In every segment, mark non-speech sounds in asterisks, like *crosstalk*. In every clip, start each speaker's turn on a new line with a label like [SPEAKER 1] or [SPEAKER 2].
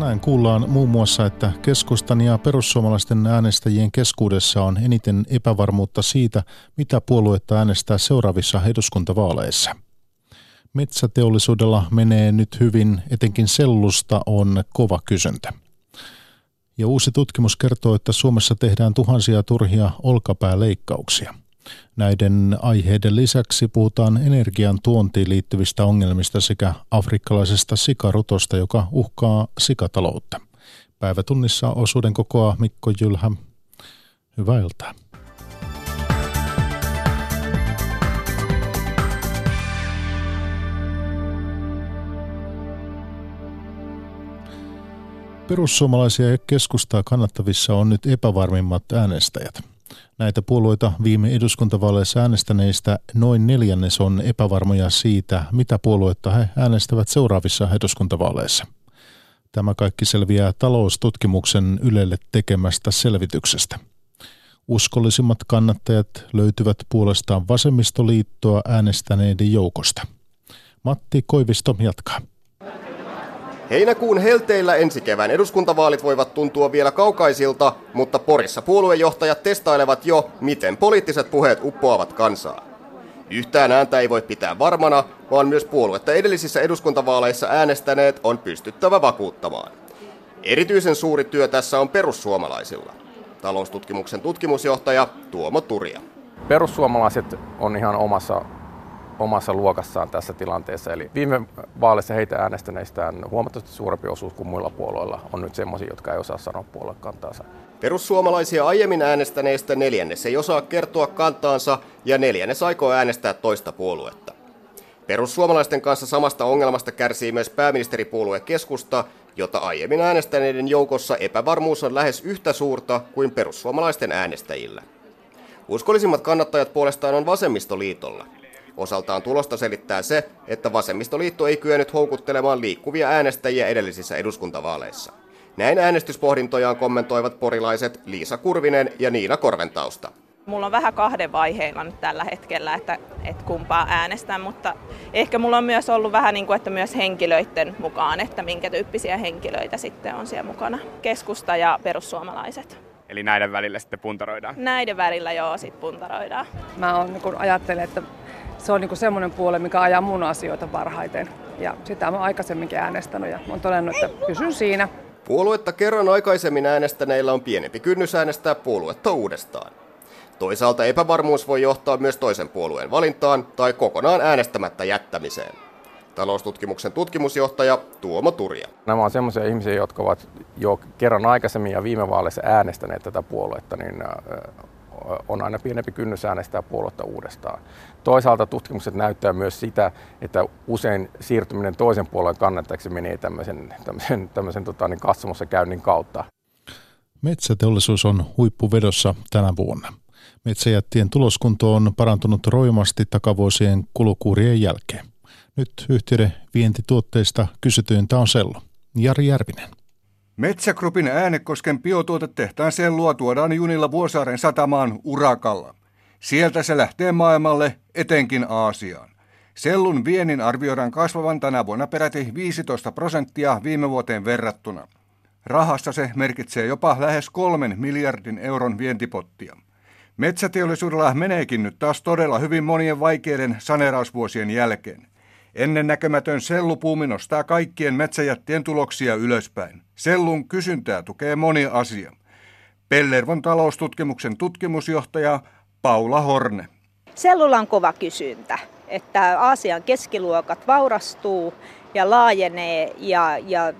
[SPEAKER 1] Tänään kuullaan muun muassa, että keskustan ja perussuomalaisten äänestäjien keskuudessa on eniten epävarmuutta siitä, mitä puoluetta äänestää seuraavissa eduskuntavaaleissa. Metsäteollisuudella menee nyt hyvin, etenkin sellusta on kova kysyntä. Ja uusi tutkimus kertoo, että Suomessa tehdään tuhansia turhia olkapääleikkauksia. Näiden aiheiden lisäksi puhutaan energian tuontiin liittyvistä ongelmista sekä afrikkalaisesta sikarutosta, joka uhkaa sikataloutta. Päivätunnissa osuuden kokoa Mikko Jylhä. Hyvää iltaa. Perussuomalaisia ja keskustaa kannattavissa on nyt epävarmimmat äänestäjät. Näitä puolueita viime eduskuntavaaleissa äänestäneistä noin neljännes on epävarmoja siitä, mitä puoluetta he äänestävät seuraavissa eduskuntavaaleissa. Tämä kaikki selviää taloustutkimuksen Ylelle tekemästä selvityksestä. Uskollisimmat kannattajat löytyvät puolestaan vasemmistoliittoa äänestäneiden joukosta. Matti Koivisto jatkaa.
[SPEAKER 2] Heinäkuun helteillä ensi kevään eduskuntavaalit voivat tuntua vielä kaukaisilta, mutta Porissa puoluejohtajat testailevat jo, miten poliittiset puheet uppoavat kansaa. Yhtään ääntä ei voi pitää varmana, vaan myös puoluetta edellisissä eduskuntavaaleissa äänestäneet on pystyttävä vakuuttamaan. Erityisen suuri työ tässä on perussuomalaisilla. Taloustutkimuksen tutkimusjohtaja Tuomo Turia.
[SPEAKER 3] Perussuomalaiset on ihan omassa omassa luokassaan tässä tilanteessa. Eli viime vaaleissa heitä äänestäneistä on huomattavasti suurempi osuus kuin muilla puolueilla on nyt sellaisia, jotka ei osaa sanoa puoluekantaansa.
[SPEAKER 2] Perussuomalaisia aiemmin äänestäneistä neljännes ei osaa kertoa kantaansa ja neljännes aikoo äänestää toista puoluetta. Perussuomalaisten kanssa samasta ongelmasta kärsii myös pääministeripuolue keskusta, jota aiemmin äänestäneiden joukossa epävarmuus on lähes yhtä suurta kuin perussuomalaisten äänestäjillä. Uskollisimmat kannattajat puolestaan on vasemmistoliitolla – Osaltaan tulosta selittää se, että vasemmistoliitto ei kyennyt houkuttelemaan liikkuvia äänestäjiä edellisissä eduskuntavaaleissa. Näin äänestyspohdintojaan kommentoivat porilaiset Liisa Kurvinen ja Niina Korventausta.
[SPEAKER 4] Mulla on vähän kahden vaiheilla nyt tällä hetkellä, että, että kumpaa äänestän, mutta ehkä mulla on myös ollut vähän niin kuin, että myös henkilöiden mukaan, että minkä tyyppisiä henkilöitä sitten on siellä mukana. Keskusta ja perussuomalaiset.
[SPEAKER 5] Eli näiden välillä sitten puntaroidaan?
[SPEAKER 4] Näiden välillä joo, sitten puntaroidaan.
[SPEAKER 6] Mä on, niin ajattelen, että se on niin semmoinen puoli, mikä ajaa mun asioita parhaiten. Ja sitä mä oon aikaisemminkin äänestänyt ja olen todennut, että pysyn siinä.
[SPEAKER 2] Puoluetta kerran aikaisemmin äänestäneillä on pienempi kynnys äänestää puoluetta uudestaan. Toisaalta epävarmuus voi johtaa myös toisen puolueen valintaan tai kokonaan äänestämättä jättämiseen. Taloustutkimuksen tutkimusjohtaja Tuomo Turja.
[SPEAKER 3] Nämä on sellaisia ihmisiä, jotka ovat jo kerran aikaisemmin ja viime vaaleissa äänestäneet tätä puoluetta, niin on aina pienempi kynnys äänestää puoluetta uudestaan. Toisaalta tutkimukset näyttää myös sitä, että usein siirtyminen toisen puolueen kannattajaksi menee tämmöisen, tämmöisen, tämmöisen tota, niin katsomossa käynnin kautta.
[SPEAKER 1] Metsäteollisuus on huippuvedossa tänä vuonna. Metsäjättien tuloskunto on parantunut roimasti takavuosien kulukuurien jälkeen. Nyt yhtiöiden vientituotteista kysytyintä on sello. Jari Järvinen.
[SPEAKER 7] Metsägrupin Äänekosken biotuotetehtaan sellua tuodaan junilla Vuosaaren satamaan urakalla. Sieltä se lähtee maailmalle, etenkin Aasiaan. Sellun viennin arvioidaan kasvavan tänä vuonna peräti 15 prosenttia viime vuoteen verrattuna. Rahassa se merkitsee jopa lähes kolmen miljardin euron vientipottia. Metsäteollisuudella meneekin nyt taas todella hyvin monien vaikeiden saneerausvuosien jälkeen. Ennen näkemätön sellupuumi nostaa kaikkien metsäjättien tuloksia ylöspäin. Sellun kysyntää tukee moni asia. Pellervon taloustutkimuksen tutkimusjohtaja Paula Horne.
[SPEAKER 8] Sellulla on kova kysyntä, että Aasian keskiluokat vaurastuu ja laajenee ja, ja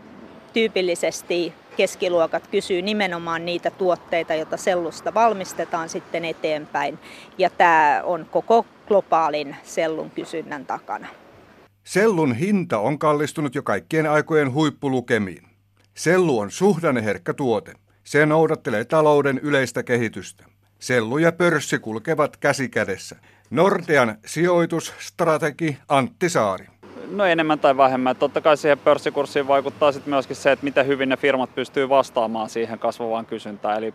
[SPEAKER 8] tyypillisesti keskiluokat kysyy nimenomaan niitä tuotteita, joita sellusta valmistetaan sitten eteenpäin. Ja tämä on koko globaalin sellun kysynnän takana.
[SPEAKER 7] Sellun hinta on kallistunut jo kaikkien aikojen huippulukemiin. Sellu on suhdanneherkkä tuote. Se noudattelee talouden yleistä kehitystä. Sellu ja pörssi kulkevat käsi kädessä. Nordean sijoitusstrategi Antti Saari.
[SPEAKER 5] No enemmän tai vähemmän. Totta kai siihen pörssikurssiin vaikuttaa sitten myöskin se, että miten hyvin ne firmat pystyy vastaamaan siihen kasvavaan kysyntään. Eli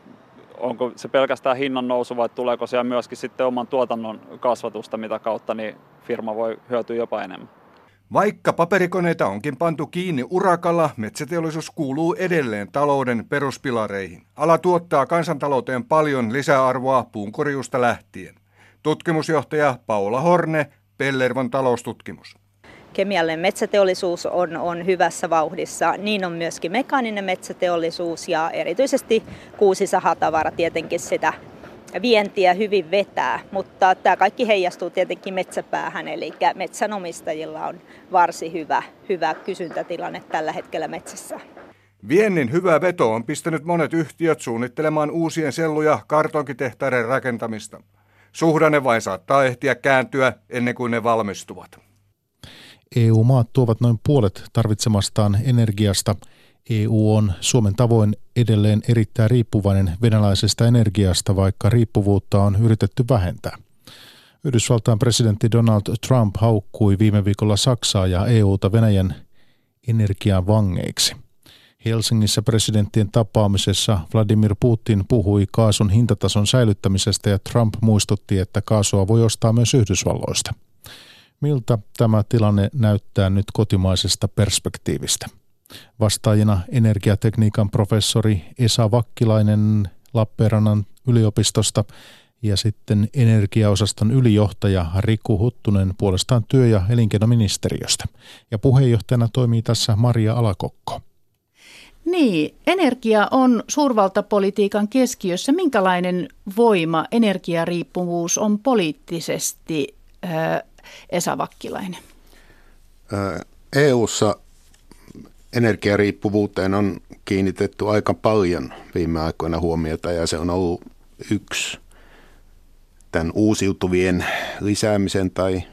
[SPEAKER 5] onko se pelkästään hinnan nousu vai tuleeko siellä myöskin sitten oman tuotannon kasvatusta, mitä kautta niin firma voi hyötyä jopa enemmän.
[SPEAKER 7] Vaikka paperikoneita onkin pantu kiinni urakalla, metsäteollisuus kuuluu edelleen talouden peruspilareihin. Ala tuottaa kansantalouteen paljon lisäarvoa puunkorjuusta lähtien. Tutkimusjohtaja Paula Horne, Pellervon taloustutkimus.
[SPEAKER 8] Kemiallinen metsäteollisuus on, on hyvässä vauhdissa, niin on myöskin mekaaninen metsäteollisuus ja erityisesti kuusisahatavara tietenkin sitä vientiä hyvin vetää, mutta tämä kaikki heijastuu tietenkin metsäpäähän, eli metsänomistajilla on varsin hyvä, hyvä kysyntätilanne tällä hetkellä metsässä.
[SPEAKER 7] Viennin hyvä veto on pistänyt monet yhtiöt suunnittelemaan uusien sellu- ja kartonkitehtaiden rakentamista. Suhdanne vain saattaa ehtiä kääntyä ennen kuin ne valmistuvat.
[SPEAKER 1] EU-maat tuovat noin puolet tarvitsemastaan energiasta. EU on Suomen tavoin edelleen erittäin riippuvainen venäläisestä energiasta, vaikka riippuvuutta on yritetty vähentää. Yhdysvaltain presidentti Donald Trump haukkui viime viikolla Saksaa ja EUta Venäjän energian vangeiksi. Helsingissä presidenttien tapaamisessa Vladimir Putin puhui kaasun hintatason säilyttämisestä ja Trump muistutti, että kaasua voi ostaa myös Yhdysvalloista. Miltä tämä tilanne näyttää nyt kotimaisesta perspektiivistä? Vastaajina energiatekniikan professori Esa Vakkilainen Lappeenrannan yliopistosta ja sitten energiaosaston ylijohtaja Riku Huttunen puolestaan työ- ja elinkeinoministeriöstä. Ja puheenjohtajana toimii tässä Maria Alakokko.
[SPEAKER 9] Niin, energia on suurvaltapolitiikan keskiössä. Minkälainen voima energiariippuvuus on poliittisesti, äh, Esa Vakkilainen?
[SPEAKER 10] EU:ssa energiariippuvuuteen on kiinnitetty aika paljon viime aikoina huomiota ja se on ollut yksi tämän uusiutuvien lisäämisen tai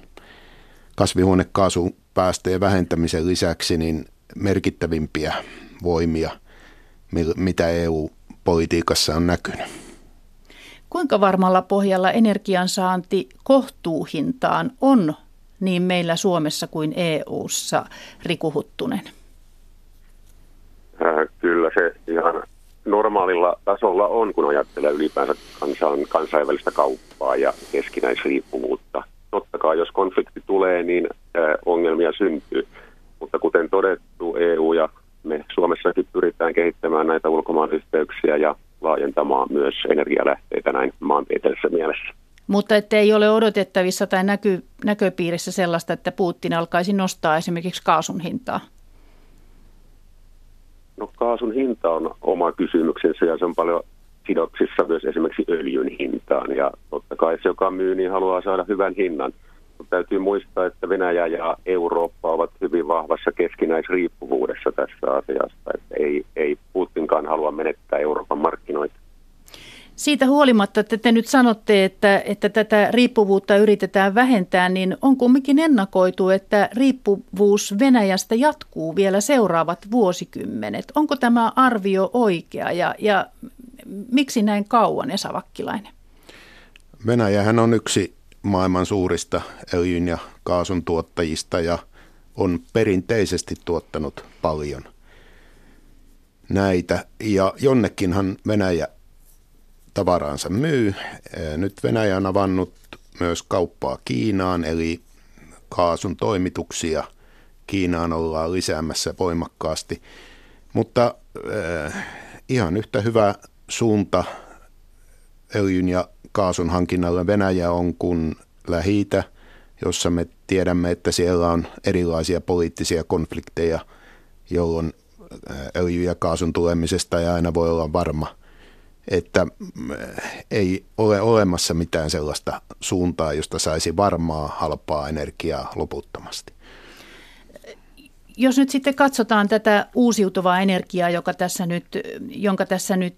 [SPEAKER 10] kasvihuonekaasupäästöjen vähentämisen lisäksi niin merkittävimpiä voimia, mitä EU-politiikassa on näkynyt.
[SPEAKER 9] Kuinka varmalla pohjalla energiansaanti kohtuuhintaan on niin meillä Suomessa kuin EU:ssa, Riku Huttunen?
[SPEAKER 11] Se ihan normaalilla tasolla on, kun ajattelee ylipäänsä kansan, kansainvälistä kauppaa ja keskinäisriippuvuutta. Totta kai, jos konflikti tulee, niin äh, ongelmia syntyy. Mutta kuten todettu, EU ja me Suomessakin pyritään kehittämään näitä ulkomaanyhteyksiä ja laajentamaan myös energialähteitä näin maantieteellisessä mielessä.
[SPEAKER 9] Mutta että ei ole odotettavissa tai näky, näköpiirissä sellaista, että Putin alkaisi nostaa esimerkiksi kaasun hintaa?
[SPEAKER 11] No kaasun hinta on oma kysymyksensä ja se on paljon sidoksissa myös esimerkiksi öljyn hintaan. Ja totta kai se, joka myy, niin haluaa saada hyvän hinnan. Mutta täytyy muistaa, että Venäjä ja Eurooppa ovat hyvin vahvassa keskinäisriippuvuudessa tässä asiassa. Että ei, ei Putinkaan halua menettää Euroopan markkinoita.
[SPEAKER 9] Siitä huolimatta, että te nyt sanotte, että, että tätä riippuvuutta yritetään vähentää, niin on kumminkin ennakoitu, että riippuvuus Venäjästä jatkuu vielä seuraavat vuosikymmenet. Onko tämä arvio oikea ja, ja miksi näin kauan, Esa Vakkilainen?
[SPEAKER 10] Venäjähän on yksi maailman suurista öljyn ja kaasun tuottajista ja on perinteisesti tuottanut paljon näitä. Ja jonnekinhan Venäjä tavaraansa myy. Nyt Venäjä on avannut myös kauppaa Kiinaan, eli kaasun toimituksia Kiinaan ollaan lisäämässä voimakkaasti. Mutta äh, ihan yhtä hyvä suunta öljyn ja kaasun hankinnalle Venäjä on kuin lähi jossa me tiedämme, että siellä on erilaisia poliittisia konflikteja, jolloin öljy- ja kaasun tulemisesta ei aina voi olla varma – että äh, ei ole olemassa mitään sellaista suuntaa, josta saisi varmaa halpaa energiaa loputtomasti.
[SPEAKER 9] Jos nyt sitten katsotaan tätä uusiutuvaa energiaa, joka tässä nyt, jonka tässä nyt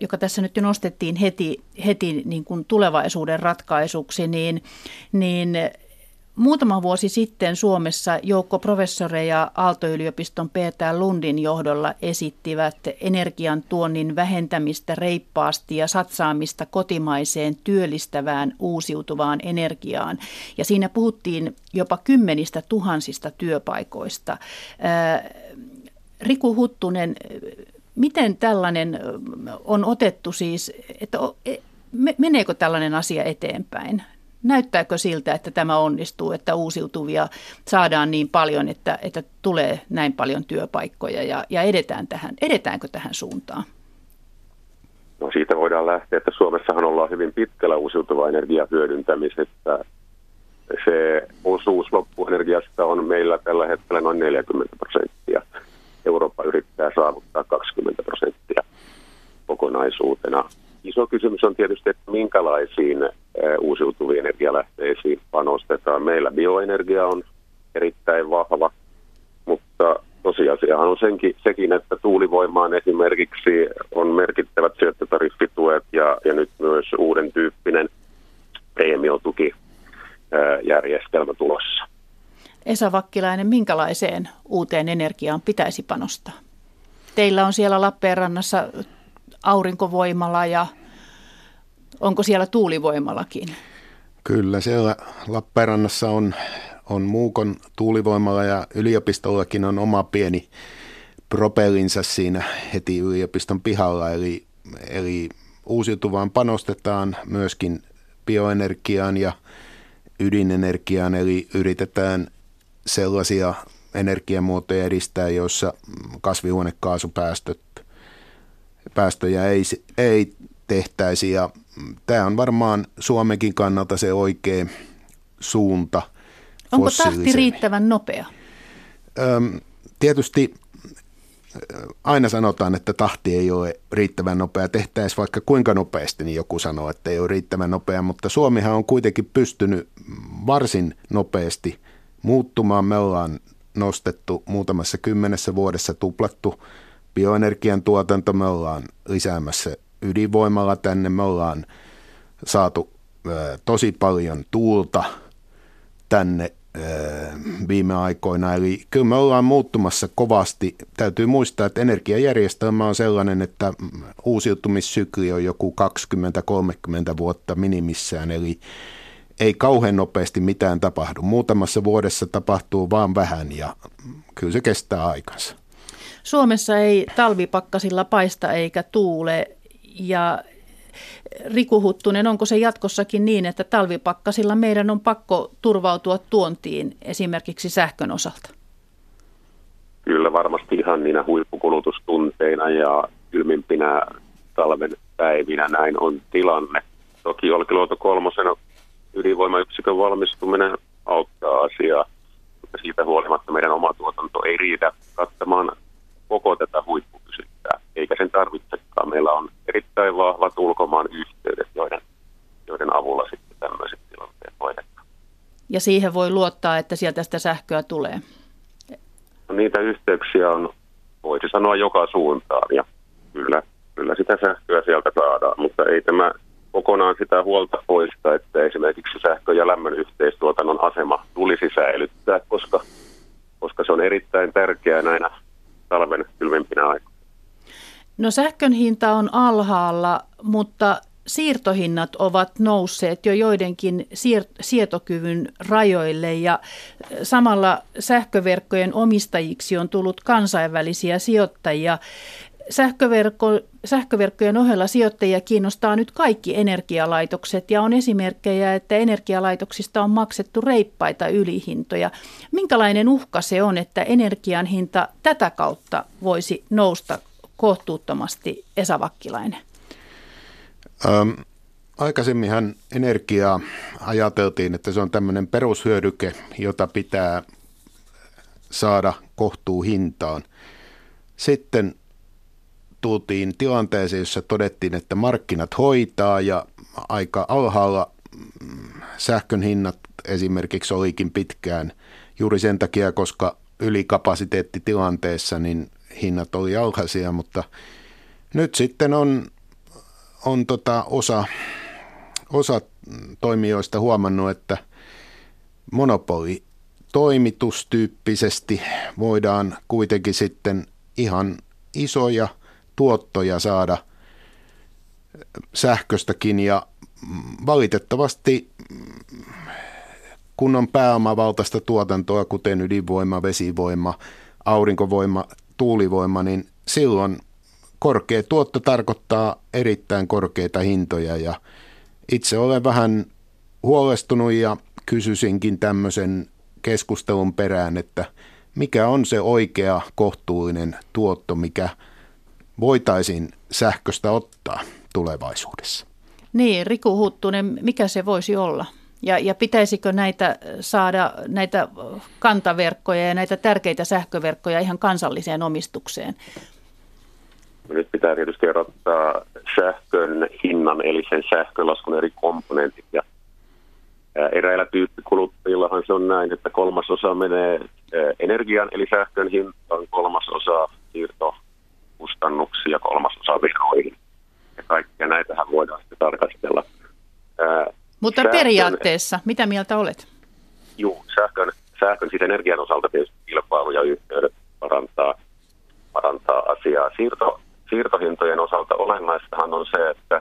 [SPEAKER 9] joka tässä nyt nostettiin heti, heti niin kuin tulevaisuuden ratkaisuksi, niin, niin Muutama vuosi sitten Suomessa joukko professoreja Aalto-yliopiston Peter Lundin johdolla esittivät energian tuonnin vähentämistä reippaasti ja satsaamista kotimaiseen työllistävään uusiutuvaan energiaan. Ja siinä puhuttiin jopa kymmenistä tuhansista työpaikoista. Riku Huttunen, miten tällainen on otettu siis, että e, meneekö tällainen asia eteenpäin? Näyttääkö siltä, että tämä onnistuu, että uusiutuvia saadaan niin paljon, että, että tulee näin paljon työpaikkoja ja, ja edetään tähän, edetäänkö tähän suuntaan?
[SPEAKER 11] No siitä voidaan lähteä, että Suomessahan ollaan hyvin pitkällä uusiutuvaa energiaa hyödyntämisessä. Se osuus loppuenergiasta on meillä tällä hetkellä noin 40 prosenttia. Eurooppa yrittää saavuttaa 20 prosenttia kokonaisuutena. Iso kysymys on tietysti, että minkälaisiin uusiutuviin energialähteisiin panostetaan. Meillä bioenergia on erittäin vahva, mutta tosiasiahan on senkin, sekin, että tuulivoimaan esimerkiksi on merkittävät syöttötariffituet ja, ja nyt myös uuden tyyppinen preemiotukijärjestelmä tulossa.
[SPEAKER 9] Esa Vakkilainen, minkälaiseen uuteen energiaan pitäisi panostaa? Teillä on siellä Lappeenrannassa aurinkovoimala ja onko siellä tuulivoimalakin?
[SPEAKER 10] Kyllä, siellä Lappeenrannassa on, on Muukon tuulivoimala ja yliopistollakin on oma pieni propellinsa siinä heti yliopiston pihalla. Eli, eli uusiutuvaan panostetaan myöskin bioenergiaan ja ydinenergiaan, eli yritetään sellaisia energiamuotoja edistää, joissa kasvihuonekaasupäästöt päästöjä ei, ei tehtäisi. Ja tämä on varmaan Suomenkin kannalta se oikea suunta.
[SPEAKER 9] Onko tahti riittävän nopea?
[SPEAKER 10] Öm, tietysti aina sanotaan, että tahti ei ole riittävän nopea. Tehtäisiin vaikka kuinka nopeasti, niin joku sanoo, että ei ole riittävän nopea, mutta Suomihan on kuitenkin pystynyt varsin nopeasti muuttumaan. Me ollaan nostettu muutamassa kymmenessä vuodessa tuplattu bioenergian tuotanto, me ollaan lisäämässä ydinvoimalla tänne, me ollaan saatu tosi paljon tuulta tänne viime aikoina. Eli kyllä me ollaan muuttumassa kovasti. Täytyy muistaa, että energiajärjestelmä on sellainen, että uusiutumissykli on joku 20-30 vuotta minimissään, eli ei kauhean nopeasti mitään tapahdu. Muutamassa vuodessa tapahtuu vaan vähän ja kyllä se kestää aikansa.
[SPEAKER 9] Suomessa ei talvipakkasilla paista eikä tuule ja Riku Huttunen, onko se jatkossakin niin, että talvipakkasilla meidän on pakko turvautua tuontiin esimerkiksi sähkön osalta?
[SPEAKER 11] Kyllä varmasti ihan niinä huippukulutustunteina ja kylmimpinä talven päivinä näin on tilanne. Toki Olkiluoto kolmosena ydinvoimayksikön valmistuminen auttaa asiaa, mutta siitä huolimatta meidän oma tuotanto ei riitä kattamaan koko tätä huippukysyntää, eikä sen tarvitsekaan. Meillä on erittäin vahvat ulkomaan yhteydet, joiden, joiden avulla sitten tämmöiset tilanteet hoidetaan.
[SPEAKER 9] Ja siihen voi luottaa, että sieltä sitä sähköä tulee?
[SPEAKER 11] No, niitä yhteyksiä on, voisi sanoa, joka suuntaan ja kyllä, kyllä sitä sähköä sieltä saadaan, mutta ei tämä kokonaan sitä huolta poista, että esimerkiksi sähkö- ja lämmön yhteistuotannon asema tulisi säilyttää, koska, koska se on erittäin tärkeää näinä talven kylmempinä aikoina.
[SPEAKER 9] No sähkön hinta on alhaalla, mutta siirtohinnat ovat nousseet jo joidenkin siir- sietokyvyn rajoille ja samalla sähköverkkojen omistajiksi on tullut kansainvälisiä sijoittajia. Sähköverkko, sähköverkkojen ohella sijoittajia kiinnostaa nyt kaikki energialaitokset ja on esimerkkejä, että energialaitoksista on maksettu reippaita ylihintoja. Minkälainen uhka se on, että energian hinta tätä kautta voisi nousta kohtuuttomasti, Esa Vakkilainen?
[SPEAKER 10] Ähm, aikaisemminhan energiaa ajateltiin, että se on tämmöinen perushyödyke, jota pitää saada kohtuuhintaan. Sitten tultiin tilanteeseen, jossa todettiin, että markkinat hoitaa ja aika alhaalla mm, sähkön hinnat esimerkiksi olikin pitkään juuri sen takia, koska ylikapasiteettitilanteessa niin hinnat oli alhaisia, mutta nyt sitten on, on tota osa, osa toimijoista huomannut, että monopoli toimitustyyppisesti voidaan kuitenkin sitten ihan isoja tuottoja saada sähköstäkin ja valitettavasti kun on pääomavaltaista tuotantoa, kuten ydinvoima, vesivoima, aurinkovoima, tuulivoima, niin silloin korkea tuotto tarkoittaa erittäin korkeita hintoja. Ja itse olen vähän huolestunut ja kysyisinkin tämmöisen keskustelun perään, että mikä on se oikea kohtuullinen tuotto, mikä voitaisiin sähköstä ottaa tulevaisuudessa?
[SPEAKER 9] Niin, Riku Huttunen, mikä se voisi olla? Ja, ja pitäisikö näitä saada, näitä kantaverkkoja ja näitä tärkeitä sähköverkkoja ihan kansalliseen omistukseen?
[SPEAKER 11] Nyt pitää tietysti erottaa sähkön hinnan, eli sen sähkölaskun eri komponentit. Ja eräillä tyyppikuluttajillahan se on näin, että kolmasosa menee energian, eli sähkön hintaan, siirtokustannuksia, kolmasosa veroihin. Ja kaikkia näitähän voidaan sitten tarkastella.
[SPEAKER 9] Mutta sähkön, periaatteessa, mitä mieltä olet?
[SPEAKER 11] Juu, sähkön, sähkön siis energian osalta tietysti kilpailu ja yhteydet parantaa, parantaa asiaa. Siirto, siirtohintojen osalta olennaistahan on se, että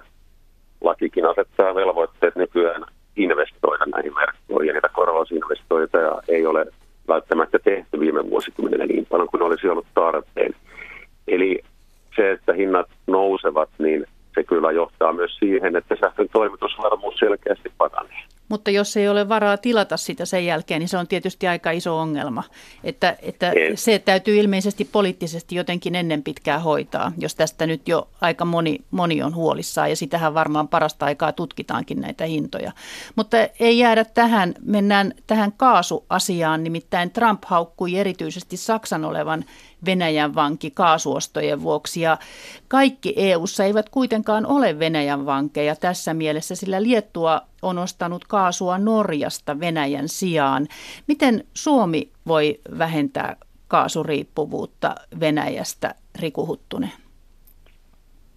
[SPEAKER 11] lakikin asettaa velvoitteet nykyään investoida näihin verkkoihin, ja niitä korvausinvestointeja ei ole välttämättä tehty viime vuosikymmenellä niin paljon kuin olisi ollut tarpeen. Eli se, että hinnat nousevat, niin se kyllä johtaa myös siihen, että sähkön toimitusvarmuus selkeästi paranee.
[SPEAKER 9] Mutta jos ei ole varaa tilata sitä sen jälkeen, niin se on tietysti aika iso ongelma. Että, että se täytyy ilmeisesti poliittisesti jotenkin ennen pitkää hoitaa, jos tästä nyt jo aika moni, moni on huolissaan. Ja sitähän varmaan parasta aikaa tutkitaankin näitä hintoja. Mutta ei jäädä tähän, mennään tähän kaasuasiaan. Nimittäin Trump haukkui erityisesti Saksan olevan Venäjän vanki kaasuostojen vuoksi. Ja kaikki EU:ssa eivät kuitenkaan ole Venäjän vankeja tässä mielessä, sillä Liettua on ostanut kaasua Norjasta Venäjän sijaan. Miten Suomi voi vähentää kaasuriippuvuutta Venäjästä, Riku Huttunen?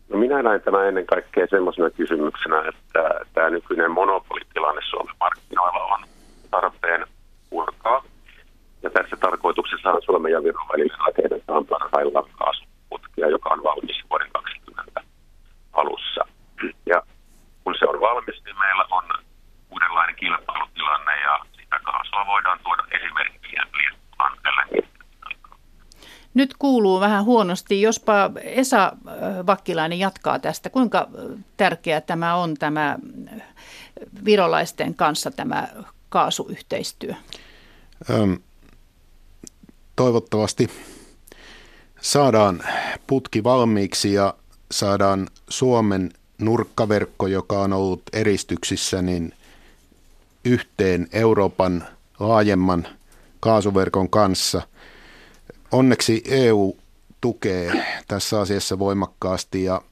[SPEAKER 11] No minä näen tämän ennen kaikkea sellaisena kysymyksenä, että tämä nykyinen monopolitilanne Suomen markkinoilla on tarpeen purkaa. Ja tässä tarkoituksessa Suomen ja Viron välillä rakennetaan parhaillaan kaasuputkia, joka on valmis vuoden 2020 alussa. Ja kun se on valmis, niin meillä on uudenlainen kilpailutilanne ja sitä kaasua voidaan tuoda esimerkiksi Liettuaan tällä
[SPEAKER 9] nyt kuuluu vähän huonosti. Jospa Esa äh, Vakkilainen jatkaa tästä. Kuinka tärkeä tämä on tämä virolaisten kanssa tämä kaasuyhteistyö?
[SPEAKER 10] Öm, toivottavasti saadaan putki valmiiksi ja saadaan Suomen nurkkaverkko, joka on ollut eristyksissä, niin yhteen Euroopan laajemman kaasuverkon kanssa. Onneksi EU tukee tässä asiassa voimakkaasti ja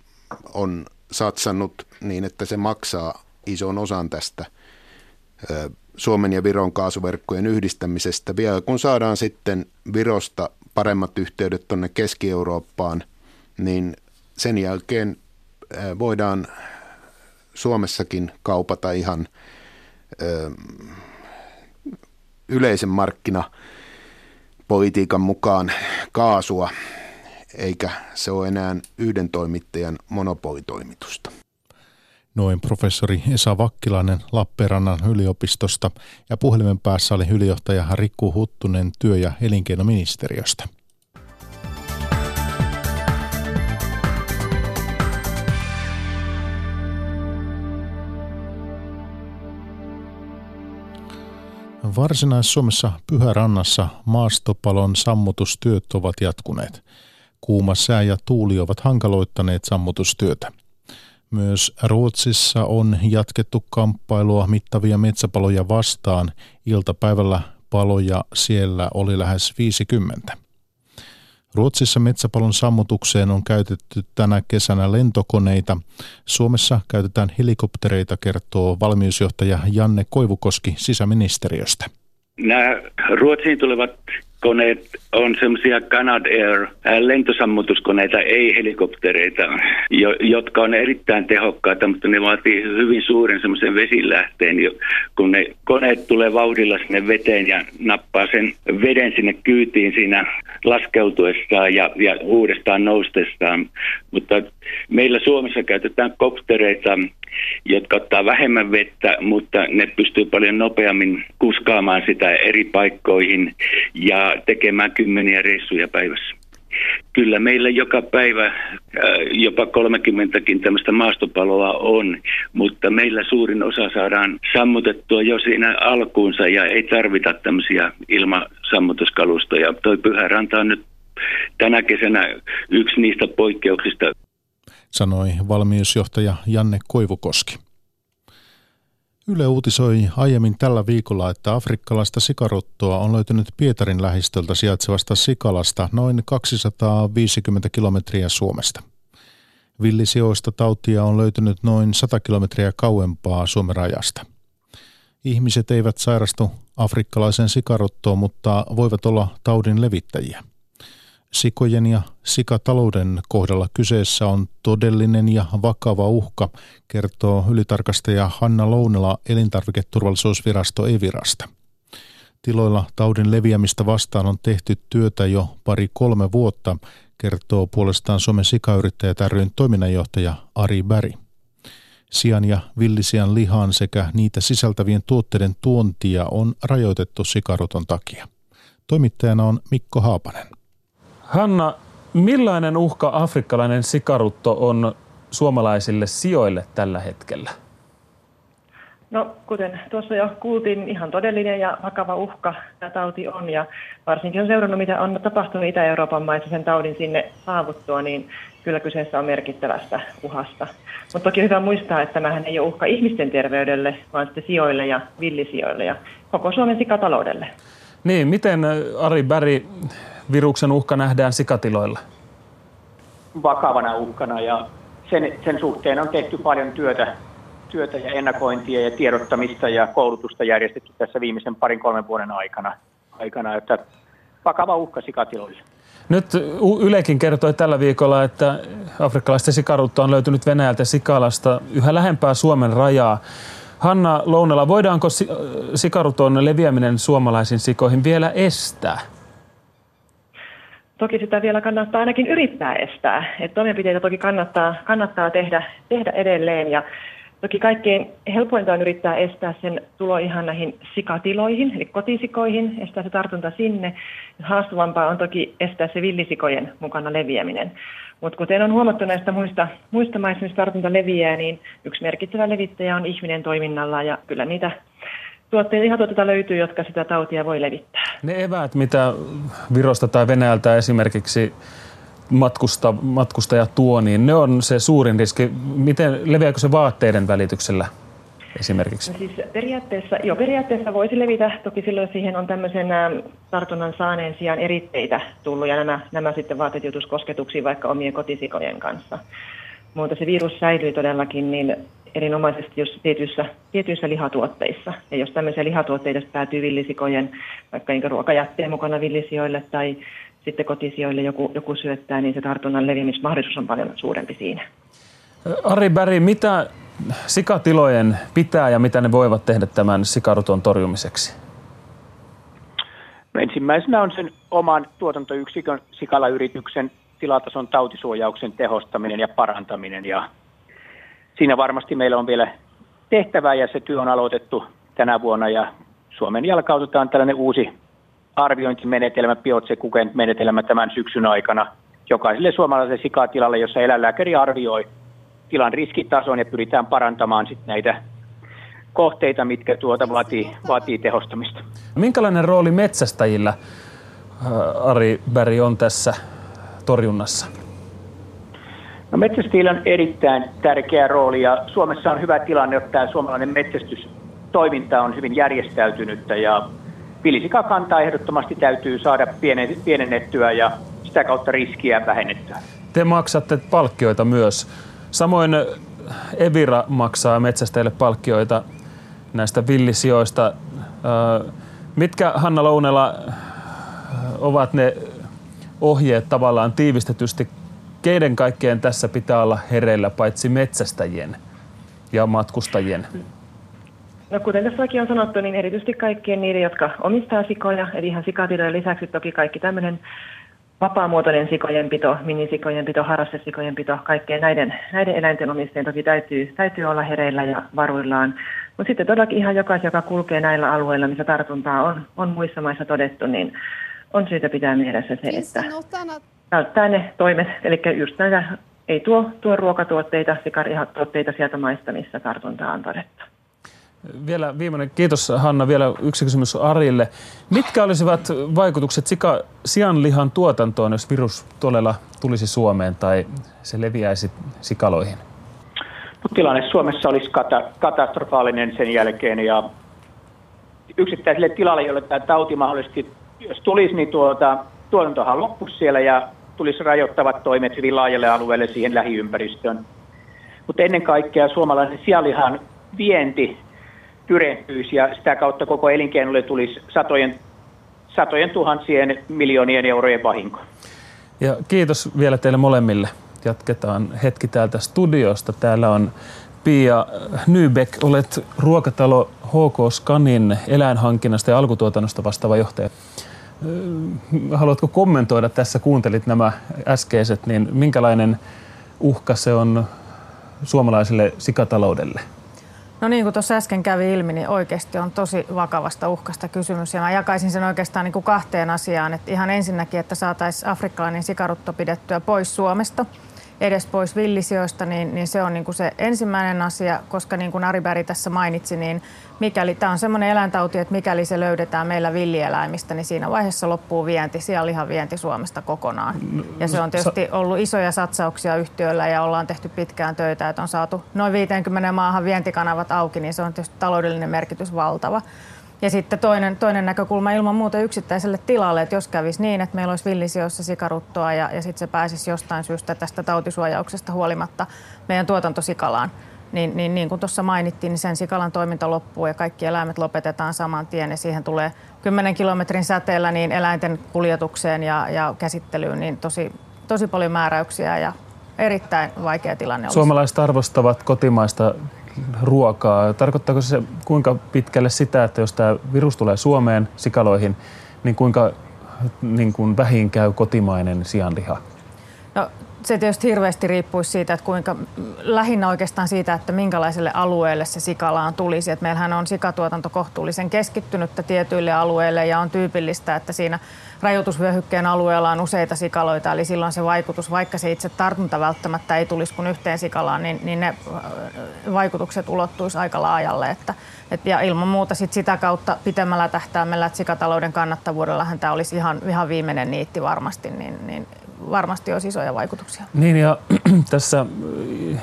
[SPEAKER 10] on satsannut niin, että se maksaa ison osan tästä Suomen ja Viron kaasuverkkojen yhdistämisestä. Vielä kun saadaan sitten Virosta paremmat yhteydet tuonne Keski-Eurooppaan, niin sen jälkeen voidaan Suomessakin kaupata ihan yleisen markkinapolitiikan mukaan kaasua, eikä se ole enää yhden toimittajan monopolitoimitusta.
[SPEAKER 1] Noin professori Esa Vakkilainen Lappeenrannan yliopistosta ja puhelimen päässä oli ylijohtaja Rikku Huttunen työ- ja elinkeinoministeriöstä. Varsinais-Suomessa Pyhärannassa maastopalon sammutustyöt ovat jatkuneet. Kuuma sää ja tuuli ovat hankaloittaneet sammutustyötä. Myös Ruotsissa on jatkettu kamppailua mittavia metsäpaloja vastaan. Iltapäivällä paloja siellä oli lähes 50. Ruotsissa metsäpalon sammutukseen on käytetty tänä kesänä lentokoneita. Suomessa käytetään helikoptereita, kertoo valmiusjohtaja Janne Koivukoski sisäministeriöstä.
[SPEAKER 12] Nämä Ruotsiin tulevat koneet on semmoisia Canadair lentosammutuskoneita, ei helikoptereita, jo, jotka on erittäin tehokkaita, mutta ne vaatii hyvin suuren semmoisen vesilähteen, kun ne koneet tulee vauhdilla sinne veteen ja nappaa sen veden sinne kyytiin siinä laskeutuessaan ja, ja uudestaan noustessaan. Mutta meillä Suomessa käytetään koptereita, jotka ottaa vähemmän vettä, mutta ne pystyy paljon nopeammin kuskaamaan sitä eri paikkoihin ja tekemään kymmeniä reissuja päivässä. kyllä meillä joka päivä äh, jopa 30kin tämmöistä maastopaloa on, mutta meillä suurin osa saadaan sammutettua jo siinä alkuunsa ja ei tarvita tämmöisiä ilmasammutuskalustoja. Toi Pyhäranta on nyt tänä kesänä yksi niistä poikkeuksista.
[SPEAKER 1] Sanoi valmiusjohtaja Janne Koivukoski. Yle uutisoi aiemmin tällä viikolla, että afrikkalaista sikaruttoa on löytynyt Pietarin lähistöltä sijaitsevasta Sikalasta noin 250 kilometriä Suomesta. Villisijoista tautia on löytynyt noin 100 kilometriä kauempaa Suomen rajasta. Ihmiset eivät sairastu afrikkalaisen sikaruttoon, mutta voivat olla taudin levittäjiä. Sikojen ja sikatalouden kohdalla kyseessä on todellinen ja vakava uhka, kertoo ylitarkastaja Hanna Lounela elintarviketurvallisuusvirasto Evirasta. Tiloilla taudin leviämistä vastaan on tehty työtä jo pari-kolme vuotta, kertoo puolestaan Suomen sikayrittäjät ryn toiminnanjohtaja Ari Bäri. Sian ja villisian lihan sekä niitä sisältävien tuotteiden tuontia on rajoitettu sikaruton takia. Toimittajana on Mikko Haapanen.
[SPEAKER 13] Hanna, millainen uhka afrikkalainen sikarutto on suomalaisille sijoille tällä hetkellä?
[SPEAKER 14] No, kuten tuossa jo kuultiin, ihan todellinen ja vakava uhka tämä tauti on. Ja varsinkin on seurannut, mitä on tapahtunut Itä-Euroopan maissa sen taudin sinne saavuttua, niin kyllä kyseessä on merkittävästä uhasta. Mutta toki hyvä muistaa, että tämähän ei ole uhka ihmisten terveydelle, vaan sitten sijoille ja villisijoille ja koko Suomen sikataloudelle.
[SPEAKER 13] Niin, miten Ari Bäri viruksen uhka nähdään sikatiloilla?
[SPEAKER 15] Vakavana uhkana ja sen, sen suhteen on tehty paljon työtä, työtä ja ennakointia ja tiedottamista ja koulutusta järjestetty tässä viimeisen parin kolmen vuoden aikana, aikana että vakava uhka sikatiloille.
[SPEAKER 13] Nyt Ylekin kertoi tällä viikolla, että afrikkalaisten sikarutta on löytynyt Venäjältä Sikalasta yhä lähempää Suomen rajaa. Hanna Lounela, voidaanko sikaruton leviäminen suomalaisiin sikoihin vielä estää?
[SPEAKER 14] Toki sitä vielä kannattaa ainakin yrittää estää. Et toimenpiteitä toki kannattaa, kannattaa tehdä, tehdä edelleen ja toki kaikkein helpointa on yrittää estää sen tulo ihan näihin sikatiloihin, eli kotisikoihin, estää se tartunta sinne. Haastavampaa on toki estää se villisikojen mukana leviäminen. Mutta kuten on huomattu näistä muista, muista maista, missä tartunta leviää, niin yksi merkittävä levittäjä on ihminen toiminnalla ja kyllä niitä tuotteita, ihan tuotteita löytyy, jotka sitä tautia voi levittää.
[SPEAKER 13] Ne eväät, mitä Virosta tai Venäjältä esimerkiksi matkusta, matkustaja tuo, niin ne on se suurin riski. Miten leviääkö se vaatteiden välityksellä esimerkiksi?
[SPEAKER 14] No siis periaatteessa, jo periaatteessa voisi levitä, toki silloin siihen on tämmöisen tartunnan saaneen sijaan eritteitä tullut ja nämä, nämä sitten vaatteet joutuisi kosketuksiin vaikka omien kotisikojen kanssa. Mutta se virus säilyy todellakin niin erinomaisesti jos tietyissä, tietyissä lihatuotteissa. Ja jos tämmöisiä lihatuotteita päätyy villisikojen, vaikka ruokajätteen mukana villisijoille tai sitten kotisijoille joku, joku syöttää, niin se tartunnan leviämismahdollisuus on paljon suurempi siinä.
[SPEAKER 13] Ari Bäri, mitä sikatilojen pitää ja mitä ne voivat tehdä tämän sikaruton torjumiseksi?
[SPEAKER 15] No ensimmäisenä on sen oman tuotantoyksikön sikalayrityksen tilatason tautisuojauksen tehostaminen ja parantaminen. Ja siinä varmasti meillä on vielä tehtävää ja se työ on aloitettu tänä vuonna ja Suomen jalkautetaan tällainen uusi arviointimenetelmä, Biotse-kuken menetelmä tämän syksyn aikana jokaiselle suomalaiselle sikatilalle, jossa eläinlääkäri arvioi tilan riskitason ja pyritään parantamaan sitten näitä kohteita, mitkä tuota vaatii, vaatii tehostamista.
[SPEAKER 13] Minkälainen rooli metsästäjillä, Ari Berg, on tässä torjunnassa?
[SPEAKER 15] No metsästäjillä on erittäin tärkeä rooli ja Suomessa on hyvä tilanne, että tämä suomalainen metsästystoiminta on hyvin järjestäytynyttä ja villisikakantaa ehdottomasti täytyy saada pienennettyä ja sitä kautta riskiä vähennettyä.
[SPEAKER 13] Te maksatte palkkioita myös. Samoin Evira maksaa metsästäjille palkkioita näistä villisijoista. Mitkä, Hanna Lounela, ovat ne ohjeet tavallaan tiivistetysti keiden kaikkeen tässä pitää olla hereillä, paitsi metsästäjien ja matkustajien?
[SPEAKER 14] No kuten tässäkin on sanottu, niin erityisesti kaikkien niiden, jotka omistaa sikoja, eli ihan sikatilojen lisäksi toki kaikki tämmöinen vapaamuotoinen sikojenpito, minisikojenpito, harrastesikojenpito, kaikkien näiden, näiden eläinten omistajien toki täytyy, täytyy olla hereillä ja varuillaan. Mutta sitten todellakin ihan jokaisen, joka kulkee näillä alueilla, missä tartuntaa on, on muissa maissa todettu, niin on syytä pitää mielessä se, että välttää ne toimet, eli just näitä ei tuo, tuo ruokatuotteita, sikarihatuotteita sieltä maista, missä tartunta on todettu.
[SPEAKER 13] Vielä viimeinen, kiitos Hanna. Vielä yksi kysymys Arille. Mitkä olisivat vaikutukset sika, sianlihan tuotantoon, jos virus todella tulisi Suomeen tai se leviäisi sikaloihin?
[SPEAKER 15] Tilanne Suomessa olisi kata, katastrofaalinen sen jälkeen ja yksittäisille tilalle, joille tämä tauti mahdollisesti, jos tulisi, niin tuota, tuotantohan loppuisi siellä ja tulisi rajoittavat toimet hyvin laajalle alueelle siihen lähiympäristöön. Mutta ennen kaikkea suomalaisen sianlihan vienti tyrehtyissä ja sitä kautta koko elinkeinolle tulisi satojen, satojen tuhansien miljoonien eurojen vahinko.
[SPEAKER 13] Ja kiitos vielä teille molemmille. Jatketaan hetki täältä studiosta. Täällä on Pia Nybeck, olet ruokatalo HK Scanin eläinhankinnasta ja alkutuotannosta vastaava johtaja. Haluatko kommentoida tässä, kuuntelit nämä äskeiset, niin minkälainen uhka se on suomalaiselle sikataloudelle?
[SPEAKER 16] No niin kuin tuossa äsken kävi ilmi, niin oikeasti on tosi vakavasta uhkasta kysymys. Ja mä jakaisin sen oikeastaan niin kuin kahteen asiaan. Että ihan ensinnäkin, että saataisiin afrikkalainen sikarutto pidettyä pois Suomesta – edes pois villisijoista, niin, niin se on niin kuin se ensimmäinen asia, koska niin kuin Ari Berg tässä mainitsi, niin mikäli tämä on semmoinen eläintauti, että mikäli se löydetään meillä villieläimistä, niin siinä vaiheessa loppuu vienti, sianlihan vienti Suomesta kokonaan. Ja se on tietysti ollut isoja satsauksia yhtiöllä ja ollaan tehty pitkään töitä, että on saatu noin 50 maahan vientikanavat auki, niin se on tietysti taloudellinen merkitys valtava. Ja sitten toinen, toinen näkökulma ilman muuta yksittäiselle tilalle, että jos kävisi niin, että meillä olisi villisijoissa sikaruttoa ja, ja sitten se pääsisi jostain syystä tästä tautisuojauksesta huolimatta meidän tuotantosikalaan, niin, niin, niin kuin tuossa mainittiin, niin sen sikalan toiminta loppuu ja kaikki eläimet lopetetaan saman tien ja siihen tulee 10 kilometrin säteellä niin eläinten kuljetukseen ja, ja käsittelyyn niin tosi, tosi paljon määräyksiä ja erittäin vaikea tilanne olisi.
[SPEAKER 13] Suomalaiset arvostavat kotimaista ruokaa. Tarkoittaako se kuinka pitkälle sitä, että jos tämä virus tulee Suomeen sikaloihin, niin kuinka niin kuin vähin käy kotimainen sianliha?
[SPEAKER 16] Se tietysti hirveästi riippuisi siitä, että kuinka, lähinnä oikeastaan siitä, että minkälaiselle alueelle se sikalaan tulisi. Et meillähän on sikatuotanto kohtuullisen keskittynyttä tietyille alueille ja on tyypillistä, että siinä rajoitusvyöhykkeen alueella on useita sikaloita, eli silloin se vaikutus, vaikka se itse tartunta välttämättä ei tulisi kuin yhteen sikalaan, niin, niin ne äh, vaikutukset ulottuisi aika laajalle. Että, et, ja ilman muuta sit sitä kautta pitemmällä tähtäimellä, että sikatalouden kannattavuudellahan tämä olisi ihan, ihan viimeinen niitti varmasti, niin, niin varmasti olisi isoja vaikutuksia.
[SPEAKER 13] Niin ja *clears throat* tässä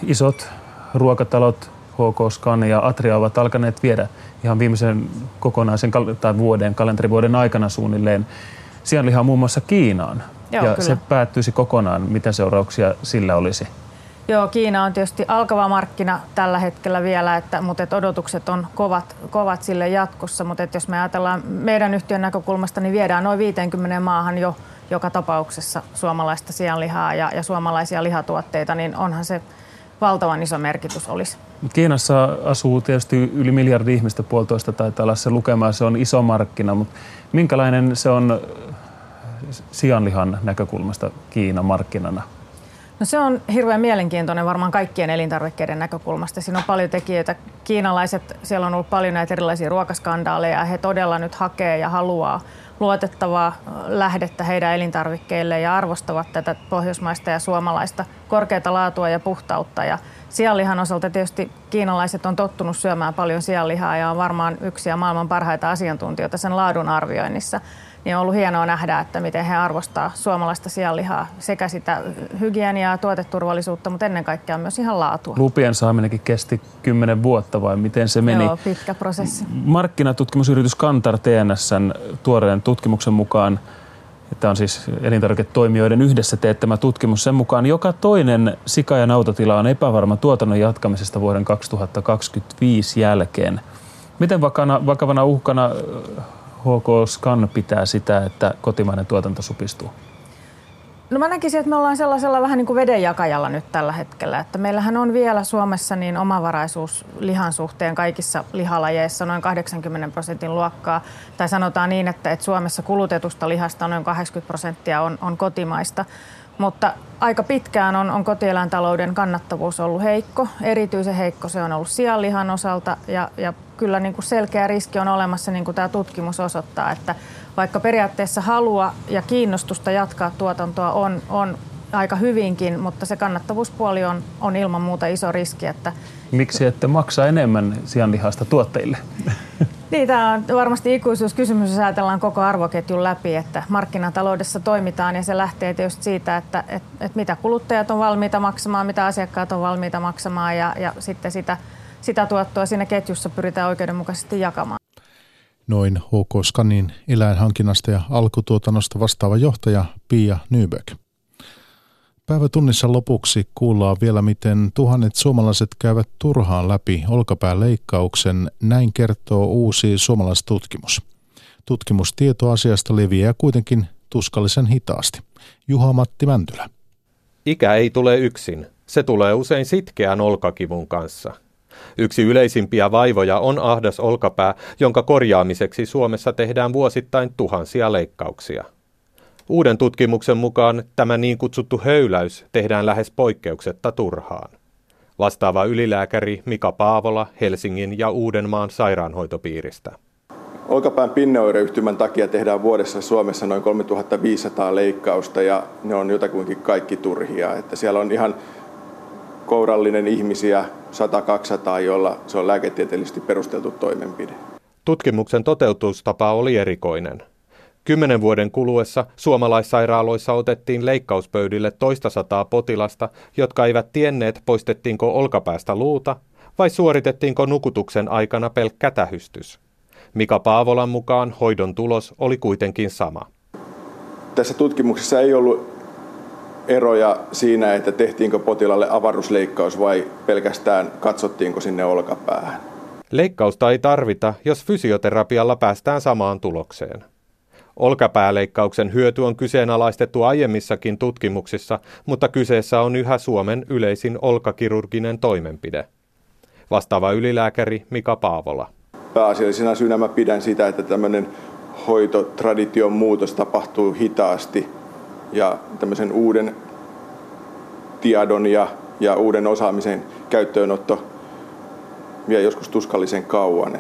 [SPEAKER 13] isot ruokatalot, HK Scan ja Atria ovat alkaneet viedä ihan viimeisen kokonaisen tai vuoden, kalenterivuoden aikana suunnilleen sianlihaa muun muassa Kiinaan. Joo, ja kyllä. se päättyisi kokonaan. Mitä seurauksia sillä olisi?
[SPEAKER 16] Joo, Kiina on tietysti alkava markkina tällä hetkellä vielä, että, mutta että odotukset on kovat, kovat sille jatkossa. Mutta että jos me ajatellaan meidän yhtiön näkökulmasta, niin viedään noin 50 maahan jo joka tapauksessa suomalaista sianlihaa ja, ja suomalaisia lihatuotteita, niin onhan se valtavan iso merkitys olisi.
[SPEAKER 13] Kiinassa asuu tietysti yli miljardi ihmistä, puolitoista taitaa olla se lukema, se on iso markkina, mutta minkälainen se on sianlihan näkökulmasta Kiinan markkinana?
[SPEAKER 16] No se on hirveän mielenkiintoinen varmaan kaikkien elintarvikkeiden näkökulmasta. Siinä on paljon tekijöitä. Kiinalaiset, siellä on ollut paljon näitä erilaisia ruokaskandaaleja ja he todella nyt hakee ja haluaa luotettavaa lähdettä heidän elintarvikkeille ja arvostavat tätä pohjoismaista ja suomalaista korkeata laatua ja puhtautta. Ja sianlihan osalta tietysti kiinalaiset on tottunut syömään paljon sianlihaa ja on varmaan yksi ja maailman parhaita asiantuntijoita sen laadun arvioinnissa niin on ollut hienoa nähdä, että miten he arvostaa suomalaista sianlihaa, sekä sitä hygieniaa, tuoteturvallisuutta, mutta ennen kaikkea myös ihan laatua.
[SPEAKER 13] Lupien saaminenkin kesti kymmenen vuotta vai miten se meni?
[SPEAKER 16] Joo, pitkä prosessi.
[SPEAKER 13] Markkinatutkimusyritys Kantar TNSn tuoreen tutkimuksen mukaan Tämä on siis elintarviketoimijoiden yhdessä teettämä tutkimus. Sen mukaan joka toinen sika- ja nautatila on epävarma tuotannon jatkamisesta vuoden 2025 jälkeen. Miten vakana, vakavana uhkana HK Scan pitää sitä, että kotimainen tuotanto supistuu?
[SPEAKER 16] No mä näkisin, että me ollaan sellaisella vähän niin kuin vedenjakajalla nyt tällä hetkellä. Että meillähän on vielä Suomessa niin omavaraisuus lihan suhteen kaikissa lihalajeissa noin 80 prosentin luokkaa. Tai sanotaan niin, että, että Suomessa kulutetusta lihasta noin 80 prosenttia on, on kotimaista. Mutta aika pitkään on, on kotieläintalouden kannattavuus ollut heikko. Erityisen heikko se on ollut sianlihan osalta ja, ja kyllä niin kuin selkeä riski on olemassa, niin kuin tämä tutkimus osoittaa, että vaikka periaatteessa halua ja kiinnostusta jatkaa tuotantoa on, on aika hyvinkin, mutta se kannattavuuspuoli on, on ilman muuta iso riski. Että
[SPEAKER 13] Miksi ette maksa enemmän sianlihasta tuotteille? *laughs*
[SPEAKER 16] Niin, tämä on varmasti ikuisuuskysymys, jos ajatellaan koko arvoketjun läpi, että markkinataloudessa toimitaan ja se lähtee tietysti siitä, että, että, että mitä kuluttajat on valmiita maksamaan, mitä asiakkaat on valmiita maksamaan ja, ja sitten sitä, sitä tuottoa siinä ketjussa pyritään oikeudenmukaisesti jakamaan.
[SPEAKER 1] Noin HK Scanin eläinhankinnasta ja alkutuotannosta vastaava johtaja Pia Nyberg. Päivätunnissa lopuksi kuullaan vielä, miten tuhannet suomalaiset käyvät turhaan läpi olkapääleikkauksen. Näin kertoo uusi suomalaistutkimus. Tutkimustieto asiasta leviää kuitenkin tuskallisen hitaasti. Juha-Matti Mäntylä.
[SPEAKER 17] Ikä ei tule yksin. Se tulee usein sitkeän olkakivun kanssa. Yksi yleisimpiä vaivoja on ahdas olkapää, jonka korjaamiseksi Suomessa tehdään vuosittain tuhansia leikkauksia. Uuden tutkimuksen mukaan tämä niin kutsuttu höyläys tehdään lähes poikkeuksetta turhaan. Vastaava ylilääkäri Mika Paavola Helsingin ja Uudenmaan sairaanhoitopiiristä.
[SPEAKER 18] Olkapään pinneoireyhtymän takia tehdään vuodessa Suomessa noin 3500 leikkausta ja ne on jotakuinkin kaikki turhia. Että siellä on ihan kourallinen ihmisiä 100-200, joilla se on lääketieteellisesti perusteltu toimenpide.
[SPEAKER 17] Tutkimuksen toteutustapa oli erikoinen – Kymmenen vuoden kuluessa suomalaissairaaloissa otettiin leikkauspöydille toista sataa potilasta, jotka eivät tienneet poistettiinko olkapäästä luuta vai suoritettiinko nukutuksen aikana pelkkä tähystys. Mika Paavolan mukaan hoidon tulos oli kuitenkin sama.
[SPEAKER 18] Tässä tutkimuksessa ei ollut eroja siinä, että tehtiinkö potilaalle avaruusleikkaus vai pelkästään katsottiinko sinne olkapäähän.
[SPEAKER 17] Leikkausta ei tarvita, jos fysioterapialla päästään samaan tulokseen. Olkapääleikkauksen hyöty on kyseenalaistettu aiemmissakin tutkimuksissa, mutta kyseessä on yhä Suomen yleisin olkakirurginen toimenpide. Vastaava ylilääkäri Mika Paavola.
[SPEAKER 18] Pääasiallisena syynä mä pidän sitä, että tämmöinen hoitotradition muutos tapahtuu hitaasti ja tämmöisen uuden tiedon ja, ja uuden osaamisen käyttöönotto vie joskus tuskallisen kauan.